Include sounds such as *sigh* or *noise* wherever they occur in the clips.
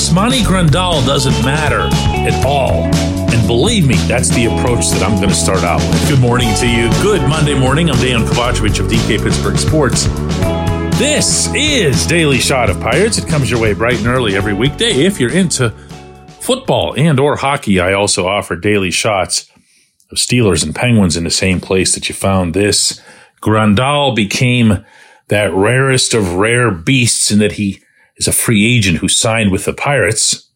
Yasmani Grandal doesn't matter at all. And believe me, that's the approach that I'm going to start out with. Good morning to you. Good Monday morning. I'm Dejan Kovacevic of DK Pittsburgh Sports. This is Daily Shot of Pirates. It comes your way bright and early every weekday. If you're into football and or hockey, I also offer daily shots of Steelers and Penguins in the same place that you found this. Grandal became that rarest of rare beasts in that he is a free agent who signed with the Pirates.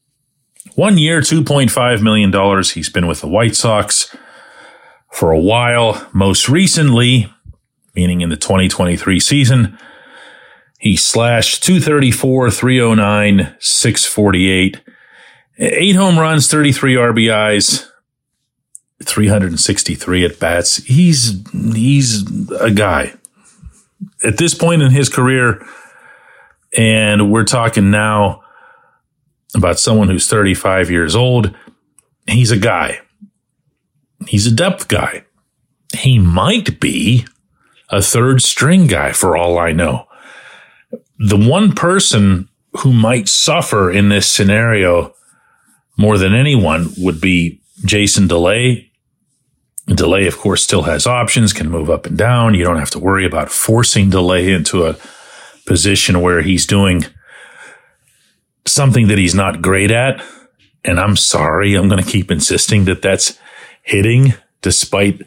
One year, $2.5 million. He's been with the White Sox for a while. Most recently, meaning in the 2023 season, he slashed 234, 309, 648, eight home runs, 33 RBIs, 363 at bats. He's, he's a guy at this point in his career. And we're talking now about someone who's 35 years old. He's a guy. He's a depth guy. He might be a third string guy for all I know. The one person who might suffer in this scenario more than anyone would be Jason Delay. Delay, of course, still has options, can move up and down. You don't have to worry about forcing Delay into a position where he's doing something that he's not great at. And I'm sorry, I'm going to keep insisting that that's hitting despite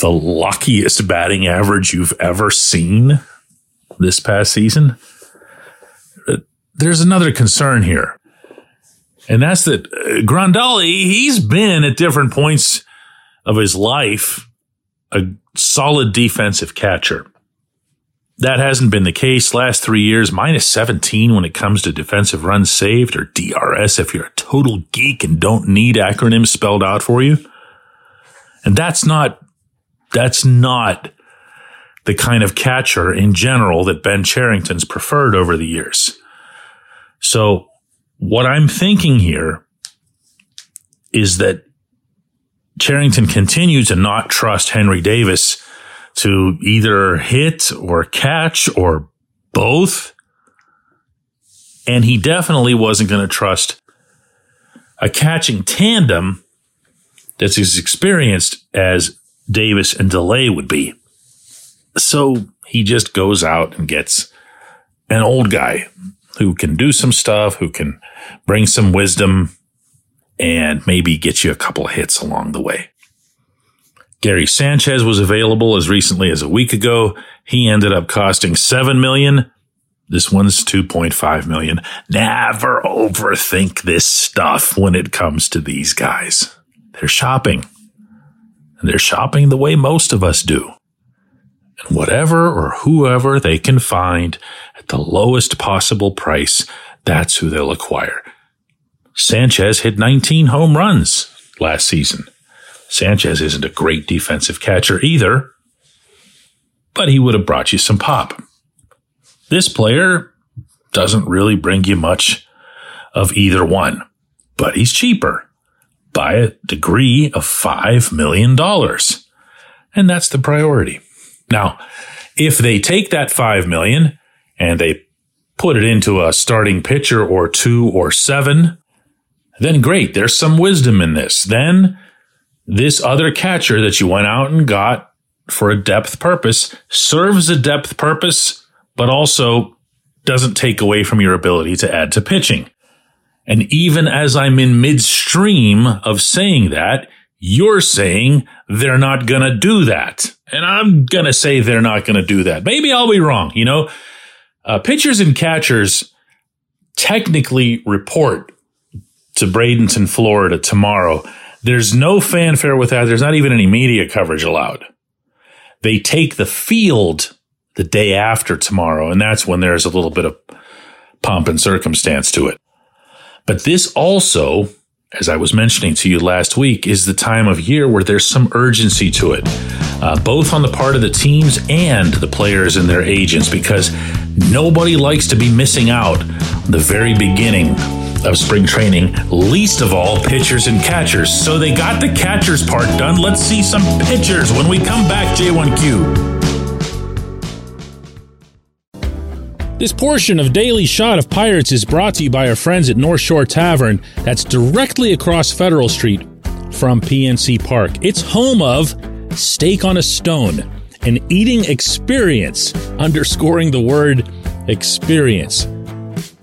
the luckiest batting average you've ever seen this past season. There's another concern here. And that's that uh, Grandal, he's been at different points of his life a solid defensive catcher. That hasn't been the case last three years, minus 17 when it comes to defensive runs saved or DRS if you're a total geek and don't need acronyms spelled out for you. And that's not, that's not the kind of catcher in general that Ben Cherington's preferred over the years. So what I'm thinking here is that Cherington continues to not trust Henry Davis to either hit or catch or both. And he definitely wasn't going to trust a catching tandem that's as experienced as Davis and Delay would be. So he just goes out and gets an old guy who can do some stuff, who can bring some wisdom and maybe get you a couple hits along the way. Gary Sanchez was available as recently as a week ago. He ended up costing 7 million. This one's 2.5 million. Never overthink this stuff when it comes to these guys. They're shopping. And they're shopping the way most of us do. And whatever or whoever they can find at the lowest possible price, that's who they'll acquire. Sanchez hit 19 home runs last season. Sanchez isn't a great defensive catcher either, but he would have brought you some pop. This player doesn't really bring you much of either one, but he's cheaper by a degree of $5 million. And that's the priority. Now, if they take that 5 million and they put it into a starting pitcher or two or seven, then great. There's some wisdom in this. Then this other catcher that you went out and got for a depth purpose serves a depth purpose, but also doesn't take away from your ability to add to pitching. And even as I'm in midstream of saying that, you're saying they're not going to do that. And I'm going to say they're not going to do that. Maybe I'll be wrong. You know, uh, pitchers and catchers technically report to Bradenton, Florida tomorrow there's no fanfare with that. There's not even any media coverage allowed. They take the field the day after tomorrow, and that's when there's a little bit of pomp and circumstance to it. But this also, as I was mentioning to you last week, is the time of year where there's some urgency to it, uh, both on the part of the teams and the players and their agents, because nobody likes to be missing out the very beginning of spring training, least of all pitchers and catchers. So they got the catchers part done. Let's see some pitchers when we come back, J1Q. This portion of Daily Shot of Pirates is brought to you by our friends at North Shore Tavern, that's directly across Federal Street from PNC Park. It's home of Steak on a Stone, an eating experience, underscoring the word experience.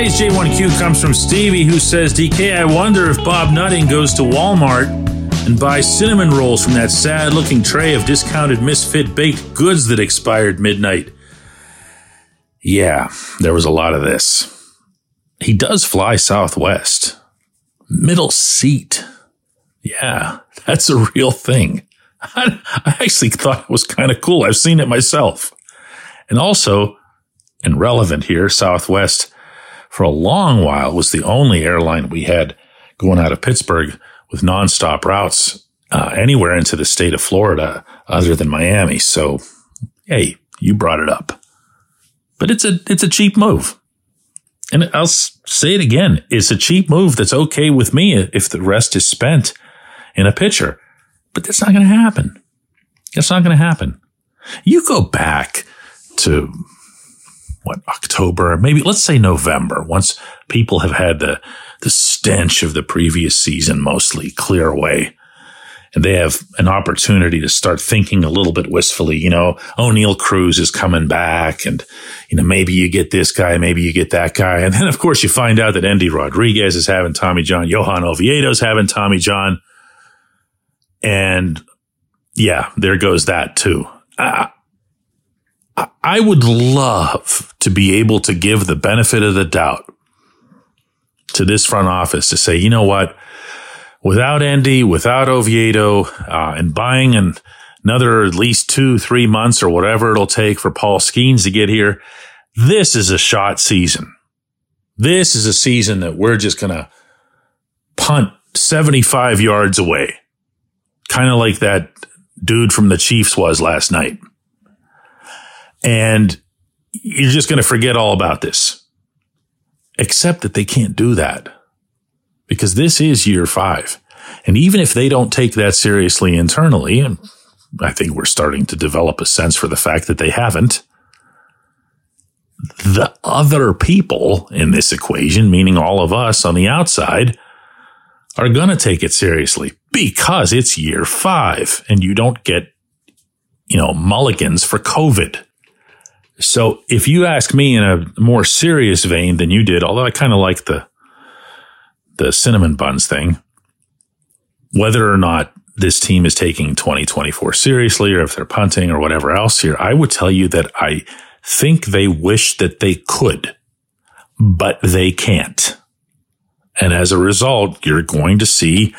Today's J1Q comes from Stevie, who says, DK, I wonder if Bob Nutting goes to Walmart and buys cinnamon rolls from that sad looking tray of discounted misfit baked goods that expired midnight. Yeah, there was a lot of this. He does fly Southwest. Middle seat. Yeah, that's a real thing. *laughs* I, actually thought it was kind of cool. I've seen it myself. And also, and relevant here, Southwest for a long while was the only airline we had going out of Pittsburgh with nonstop routes uh, anywhere into the state of Florida other than Miami. So, hey, you brought it up, but it's a it's a cheap move, and I'll say it again: it's a cheap move that's okay with me if the rest is spent in a pitcher, but that's not going to happen. That's not going to happen. You go back to what October, maybe let's say November, once people have had the the stench of the previous season mostly clear away. And they have an opportunity to start thinking a little bit wistfully, you know, Oneil Cruz is coming back and, you know, maybe you get this guy, maybe you get that guy. And then of course you find out that Endy Rodriguez is having Tommy John, Johan Oviedo's having Tommy John. And yeah, there goes that too. Would love to be able to give the benefit of the doubt to this front office to say, you know what? Without Endy, without Oviedo, uh, and buying an, another at least two, three months or whatever it'll take for Paul Skenes to get here, this is a shot season. This is a season that we're just going to punt 75 yards away. Kind of like that dude from the Chiefs was last night and you're just going to forget all about this. Except that they can't do that because this is year five. And even if they don't take that seriously internally, and I think we're starting to develop a sense for the fact that they haven't, the other people in this equation, meaning all of us on the outside, are going to take it seriously because it's year five and you don't get, you know, mulligans for COVID. So if you ask me in a more serious vein than you did, although I kind of like the the cinnamon buns thing, whether or not this team is taking 2024 seriously or if they're punting or whatever else here, I would tell you that I think they wish that they could, but they can't. And as a result, you're going to see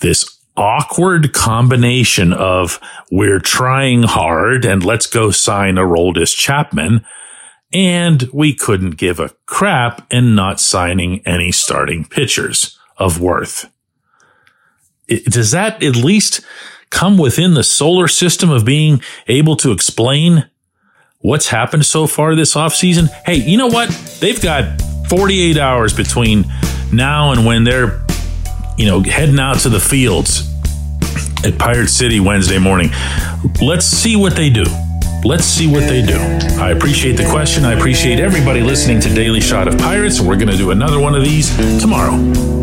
this awkward combination of we're trying hard and let's go sign a Aroldis Chapman. And we couldn't give a crap in not signing any starting pitchers of worth. Does that at least come within the solar system of being able to explain what's happened so far this offseason? Hey, you know what? They've got 48 hours between now and when they're you know, heading out to the fields at Pirate City Wednesday morning. Let's see what they do. Let's see what they do. I appreciate the question. I appreciate everybody listening to Daily Shot of Pirates. We're going to do another one of these tomorrow.